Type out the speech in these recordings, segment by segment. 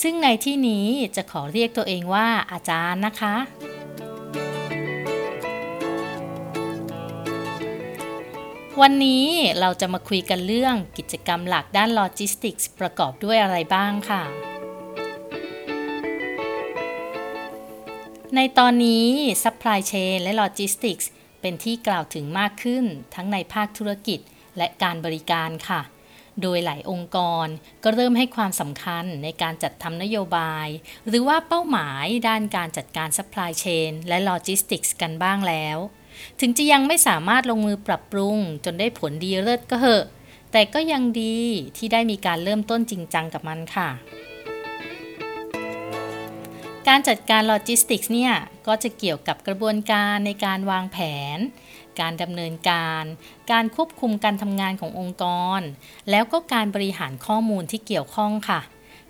ซึ่งในที่นี้จะขอเรียกตัวเองว่าอาจารย์นะคะ วันนี้เราจะมาคุยกันเรื่องกิจกรรมหลักด้านโลจิสติกส์ประกอบด้วยอะไรบ้างค่ะ ในตอนนี้ Supply Chain และ Logistics เป็นที่กล่าวถึงมากขึ้นทั้งในภาคธุรกิจและการบริการค่ะ โดยหลายองค์กรก็เริ่มให้ความสำคัญในการจัดทำนโยบาย หรือว่าเป้าหมายด้านการจัดการ Supply Chain และ Logistics กันบ้างแล้ว ถึงจะยังไม่สามารถลงมือปรับปรุง จนได้ผลดีเลิศก็เหอะ แต่ก็ยังดีที่ได้มีการเริ่มต้นจริงจังกับมันค่ะการจัดการโลจิสติกส์เนี่ย ก็จะเกี่ยวกับกระบวนการในการวางแผน การดำเนินการ การควบคุมการทำงานขององค์กร แล้วก็การบริหารข้อมูลที่เกี่ยวข้องค่ะ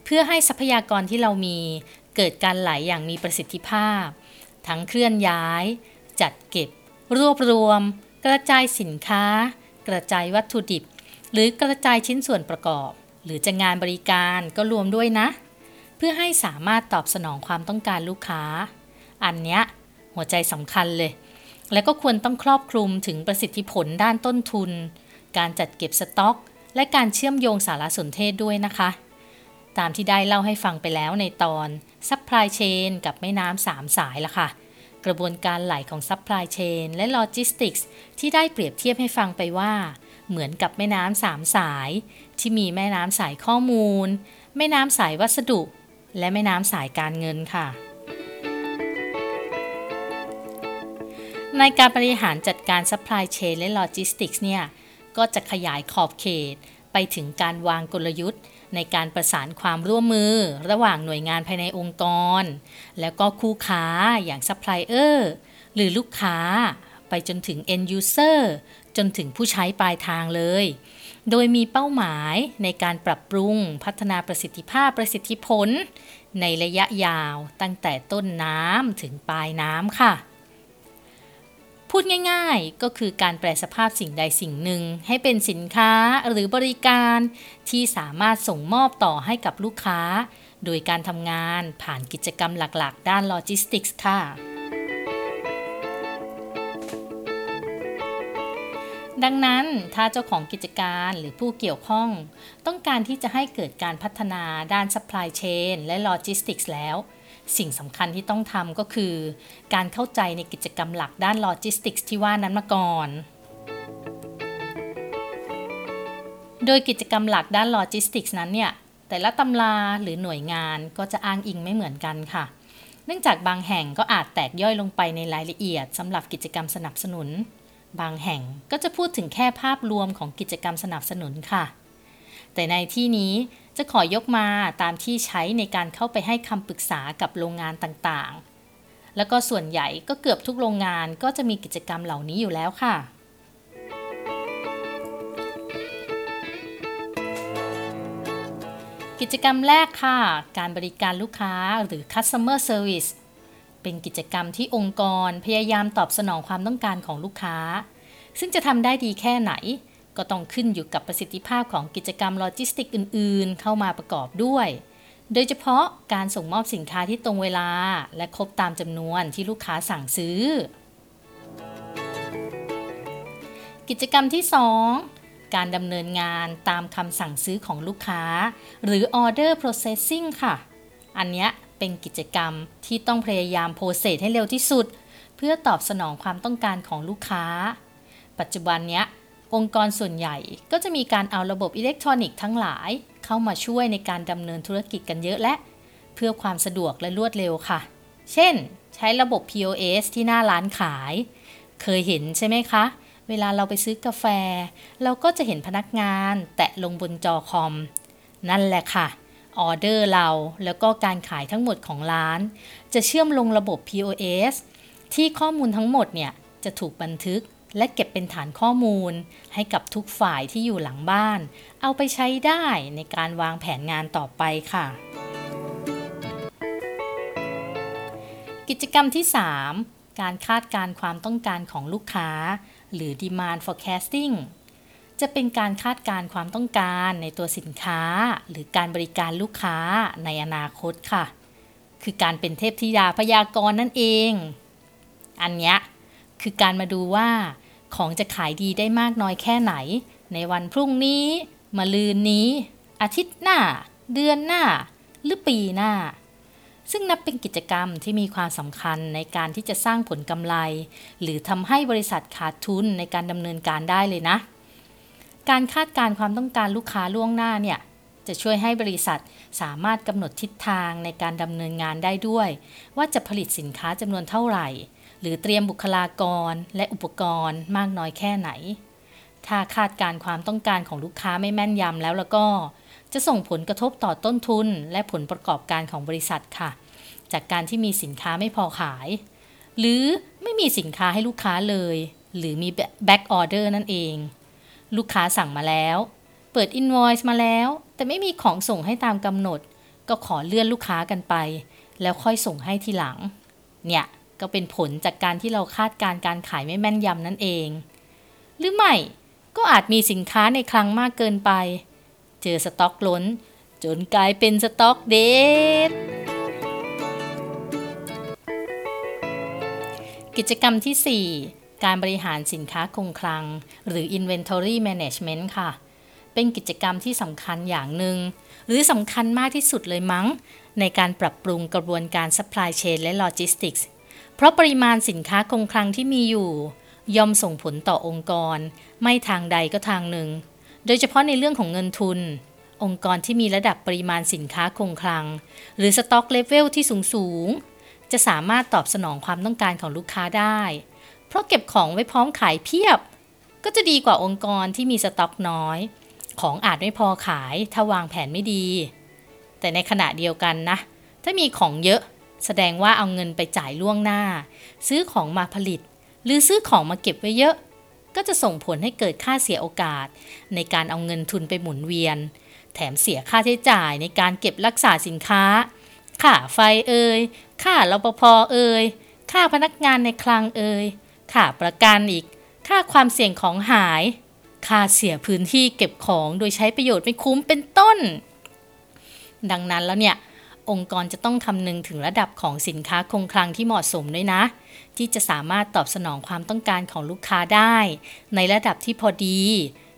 เพื่อให้ทรัพยากรที่เรามีเกิดการไหลอย่างมีประสิทธิภาพ ทั้งเคลื่อนย้าย จัดเก็บ รวบรวม กระจายสินค้า กระจายวัตถุดิบ หรือกระจายชิ้นส่วนประกอบ หรือจะงานบริการก็รวมด้วยนะ เพื่อให้สามารถตอบสนองความต้องการลูกค้า อันเนี้ยหัวใจสำคัญเลย และก็ควรต้องครอบคลุมถึงประสิทธิผลด้านต้นทุน การจัดเก็บสต็อก และการเชื่อมโยงสารสนเทศด้วยนะคะ ตามที่ได้เล่าให้ฟังไปแล้วในตอน Supply Chain กับแม่น้ำสามสายละค่ะ กระบวนการไหลของ Supply Chain และ Logistics ที่ได้เปรียบเทียบให้ฟังไปว่า เหมือนกับแม่น้ำสามสาย ที่มีแม่น้ำสายข้อมูล แม่น้ำสายวัสดุ และแม่น้ำสายการเงินค่ะ ในการบริหารจัดการ supply chain และ logistics เนี่ย ก็จะขยายขอบเขต ไปถึงการวางกลยุทธ์ ในการประสานความร่วมมือ ระหว่างหน่วยงานภายในองค์กร แล้วก็คู่ค้าอย่าง supplier หรือลูกค้า ไปจนถึง end user จนถึงผู้ใช้ปลายทางเลย โดยมีเป้าหมายในการปรับปรุงพัฒนาประสิทธิภาพประสิทธิผล ในระยะยาวตั้งแต่ต้นน้ำถึงปลายน้ำค่ะ พูดง่ายๆ ก็คือการแปลสภาพสิ่งใดสิ่งหนึ่ง ให้เป็นสินค้าหรือบริการที่สามารถส่งมอบต่อให้กับลูกค้า โดยการทำงานผ่านกิจกรรมหลักๆ ด้านโลจิสติกส์ค่ะดังนั้นถ้าเจ้าของกิจการหรือผู้เกี่ยวข้อง ต้องการที่จะให้เกิดการพัฒนาด้าน supply chain และ logistics แล้ว สิ่งสำคัญที่ต้องทำก็คือ การเข้าใจในกิจกรรมหลักด้าน logistics ที่ว่านั้นมาก่อน โดยกิจกรรมหลักด้าน logistics นั้นเนี่ย แต่ละตำราหรือหน่วยงานก็จะอ้างอิงไม่เหมือนกันค่ะ เนื่องจากบางแห่งก็อาจแตกย่อยลงไปในรายละเอียดสำหรับกิจกรรมสนับสนุน บางแห่งก็จะพูดถึงแค่ภาพรวมของกิจกรรมสนับสนุนค่ะ แต่ในที่นี้จะขอยกมาตามที่ใช้ในการเข้าไปให้คำปรึกษากับโรงงานต่างๆ แล้วก็ส่วนใหญ่ก็เกือบทุกโรงงานก็จะมีกิจกรรมเหล่านี้อยู่แล้วค่ะ กิจกรรมแรกค่ะ การบริการลูกค้าหรือ customer service เป็นกิจกรรมที่องค์กรพยายามตอบสนองความต้องการของลูกค้า ซึ่งจะทำได้ดีแค่ไหน ก็ต้องขึ้นอยู่กับประสิทธิภาพของกิจกรรมโลจิสติกอื่น ๆ เข้ามาประกอบด้วย โดยเฉพาะการส่งมอบสินค้าที่ตรงเวลา และครบตามจำนวนที่ลูกค้าสั่งซื้อ กิจกรรมที่ 2 การดำเนินงานตามคำสั่งซื้อของลูกค้า หรือ order processing ค่ะ อันเนี้ยเป็นกิจกรรมที่ต้องพยายาม process ให้เร็วที่สุด เพื่อตอบสนองความต้องการของลูกค้า ปัจจุบันเนี้ย องค์กรส่วนใหญ่ก็จะมีการเอาระบบอิเล็กทรอนิกส์ทั้งหลาย เข้ามาช่วยในการดำเนินธุรกิจกันเยอะและ เพื่อความสะดวกและรวดเร็วค่ะ เช่น ใช้ระบบ POS ที่หน้าร้านขาย เคยเห็นใช่ไหมคะ เวลาเราไปซื้อกาแฟ เราก็จะเห็นพนักงาน แตะลงบนจอคอม นั่นแหละค่ะออเดอร์เราแล้วก็การขายทั้งหมดของร้าน จะเชื่อมลงระบบ POS ที่ข้อมูลทั้งหมดเนี่ยจะถูกบันทึก และเก็บเป็นฐานข้อมูล ให้กับทุกฝ่ายที่อยู่หลังบ้าน เอาไปใช้ได้ในการวางแผนงานต่อไปค่ะ กิจกรรมที่ 3 การคาดการความต้องการของลูกค้า หรือ demand forecasting จะเป็นการคาดการความต้องการในตัวสินค้า หรือการบริการลูกค้าในอนาคตค่ะ คือการเป็นเทพธิดาพยากรณ์นั่นเอง อันเนี้ยคือการมาดูว่า ของจะขายดีได้มากน้อยแค่ไหน ในวันพรุ่งนี้มะลืนนี้ อาทิตย์หน้า เดือนหน้า หรือปีหน้า ซึ่งนับเป็นกิจกรรมที่มีความสำคัญในการที่จะสร้างผลกำไร หรือทำให้บริษัทขาดทุนในการดำเนินการได้เลยนะ การคาดการความต้องการลูกค้าล่วงหน้าเนี่ยจะช่วยให้บริษัทสามารถกำหนดทิศทางในการดำเนินงานได้ด้วย ว่าจะผลิตสินค้าจำนวนเท่าไหร่ หรือเตรียมบุคลากรและอุปกรณ์มากน้อยแค่ไหน ถ้าคาดการความต้องการของลูกค้าไม่แม่นยำแล้วแล้วก็ จะส่งผลกระทบต่อต้นทุนและผลประกอบการของบริษัทค่ะ จากการที่มีสินค้าไม่พอขาย หรือไม่มีสินค้าให้ลูกค้าเลย หรือมี back order นั่นเอง ลูกค้าสั่งมาแล้ว เปิดอิน o i c e มาแล้ว แต่ไม่มีของส่งให้ตามกำหนด ก็ขอเลื่อนลูกค้ากันไป แล้วค่อยส่งให้ทีหลัง เนี่ย ก็เป็นผลจากการที่เราคาดการการขายไม่แม่นยำนั่นเอง หรือไม่ก็อาจมีสินค้าในคลังมากเกินไป เจอสต็อกล้น จนกลายเป็นสต็อก deadกิจกรรมที่ 4 การบริหารสินค้าคงคลัง หรือ Inventory Management ค่ะ เป็นกิจกรรมที่สำคัญอย่างหนึ่ง หรือสำคัญมากที่สุดเลยมั้ง ในการปรับปรุงกระบวนการ supply chain และ logistics ราะปริมาณสินค้าคงคลังที่มีอยู่ ย่อมส่งผลต่อองค์กร ไม่ทางใดก็ทางหนึ่ง โดยเฉพาะในเรื่องของเงินทุน องค์กรที่มีระดับปริมาณสินค้าคงคลัง หรือสต็อกเลเวลที่สูงสูงจะสามารถตอบสนองความต้องการของลูกค้าได้ เพราะเก็บของไว้พร้อมขายเพียบ ก็จะดีกว่าองค์กรที่มีสต็อกน้อย ของอาจไม่พอขายถ้าวางแผนไม่ดี แต่ในขณะเดียวกันนะ ถ้ามีของเยอะ แสดงว่าเอาเงินไปจ่ายล่วงหน้า ซื้อของมาผลิต หรือซื้อของมาเก็บไว้เยอะ ก็จะส่งผลให้เกิดค่าเสียโอกาส ในการเอาเงินทุนไปหมุนเวียน แถมเสียค่าใช้จ่ายในการเก็บรักษาสินค้า ค่าไฟเอ่ยค่ารปภเอ่ยค่าพนักงานในคลังเอ่ยค่าประกันอีก ค่าความเสี่ยงของหาย ค่าเสียพื้นที่เก็บของโดยใช้ประโยชน์ไม่คุ้มเป็นต้น ดังนั้นแล้วเนี่ย องค์กรจะต้องคำนึงถึงระดับของสินค้าคงคลังที่เหมาะสมด้วยนะ ที่จะสามารถตอบสนองความต้องการของลูกค้าได้ ในระดับที่พอดี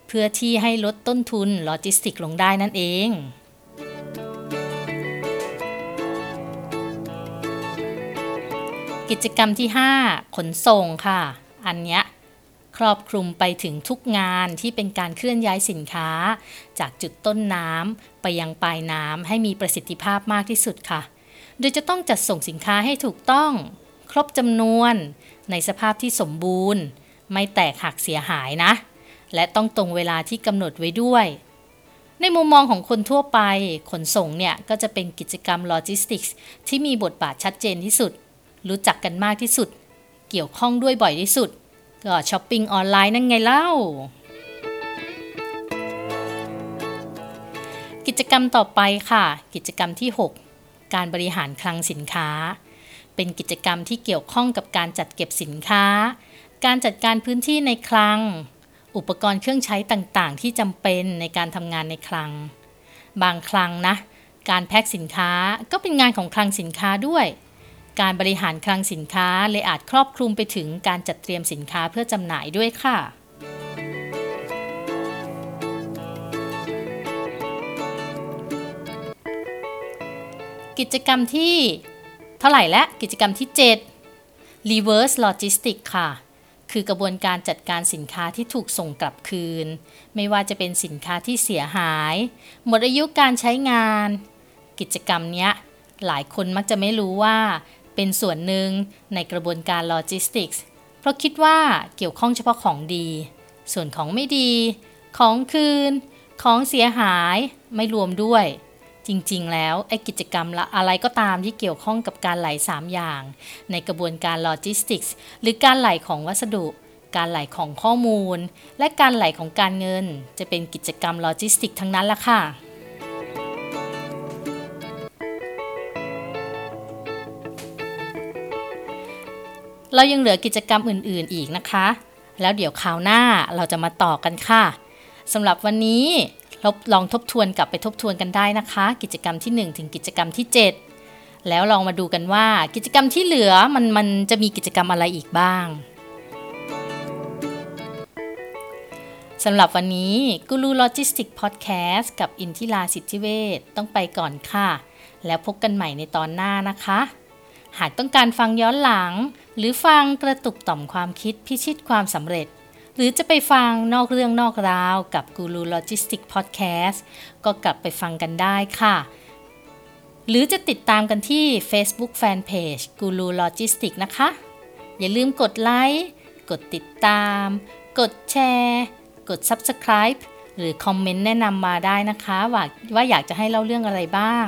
เพื่อที่ให้ลดต้นทุนโลจิสติกลงได้นั่นเองกิจกรรมที่ 5 ขนส่งค่ะ อันเนี้ย ครอบคลุมไปถึงทุกงานที่เป็นการเคลื่อนย้ายสินค้า จากจุดต้นน้ำไปยังปลายน้ำให้มีประสิทธิภาพมากที่สุดค่ะ โดยจะต้องจัดส่งสินค้าให้ถูกต้อง ครบจำนวน ในสภาพที่สมบูรณ์ ไม่แตกหักเสียหายนะ และต้องตรงเวลาที่กำหนดไว้ด้วย ในมุมมองของคนทั่วไป ขนส่งเนี่ยก็จะเป็นกิจกรรมโลจิสติกส์ที่มีบทบาทชัดเจนที่สุด รู้จักกันมากที่สุด เกี่ยวข้องด้วยบ่อยที่สุด ก็ช้อปปิ้งออนไลน์นั่นไงเล่า กิจกรรมต่อไปค่ะ กิจกรรมที่ 6 การบริหารคลังสินค้า เป็นกิจกรรมที่เกี่ยวข้องกับการจัดเก็บสินค้า การจัดการพื้นที่ในคลัง อุปกรณ์เครื่องใช้ต่างๆ ที่จำเป็นในการทำงานในคลัง บางคลังนะ การแพ็คสินค้าก็เป็นงานของคลังสินค้าด้วย การบริหารคลังสินค้าเลยอาจครอบคลุมไปถึงการจัดเตรียมสินค้าเพื่อจำหน่ายด้วยค่ะกิจกรรมที่เท่าไหร่และกิจกรรมที่ 7 reverse logistics ค่ะ คือกระบวนการจัดการสินค้าที่ถูกส่งกลับคืน ไม่ว่าจะเป็นสินค้าที่เสียหาย หมดอายุการใช้งาน กิจกรรมเนี้ยหลายคนมักจะไม่รู้ว่า เป็นส่วนหนึ่งในกระบวนการโลจิสติกส์เพราะคิดว่าเกี่ยวข้องเฉพาะของดี ส่วนของไม่ดี ของคืน ของเสียหายไม่รวมด้วย จริงๆ แล้วไอ้กิจกรรมละอะไรก็ตามที่เกี่ยวข้องกับการไหล 3 อย่าง ในกระบวนการโลจิสติกส์หรือการไหลของวัสดุการไหลของข้อมูล และการไหลของการเงิน จะเป็นกิจกรรมโลจิสติกทั้งนั้นละค่ะ เรายังเหลือกิจกรรมอื่นๆอีกนะคะ แล้วเดี๋ยวคราวหน้าเราจะมาต่อกันค่ะสำหรับวันนี้เราลองทบทวนกลับไปทบทวนกันได้นะคะ กิจกรรมที่ 1 ถึงกิจกรรมที่ 7 แล้วลองมาดูกันว่ากิจกรรมที่เหลือมันมันจะมีกิจกรรมอะไรอีกบ้างสำหรับวันนี้กูรูโลจิสติกพอดแคสต์กับอินทิราสิทธิเวชต้องไปก่อนค่ะ แล้วพบกันใหม่ในตอนหน้านะคะ หากต้องการฟังย้อนหลัง หรือฟังกระตุกต่อมความคิดพิชิตความสำเร็จ หรือจะไปฟังนอกเรื่องนอกราวกับกูรูโลจิสติกพอดแคสต์ก็กลับไปฟังกันได้ค่ะ หรือจะติดตามกันที่ Facebook Fanpage กูรูโลจิสติกนะคะ อย่าลืมกดไลค์กดติดตาม กดแชร์ กด Subscribe หรือคอมเมนต์แนะนำมาได้นะคะว่าว่าอยากจะให้เล่าเรื่องอะไรบ้าง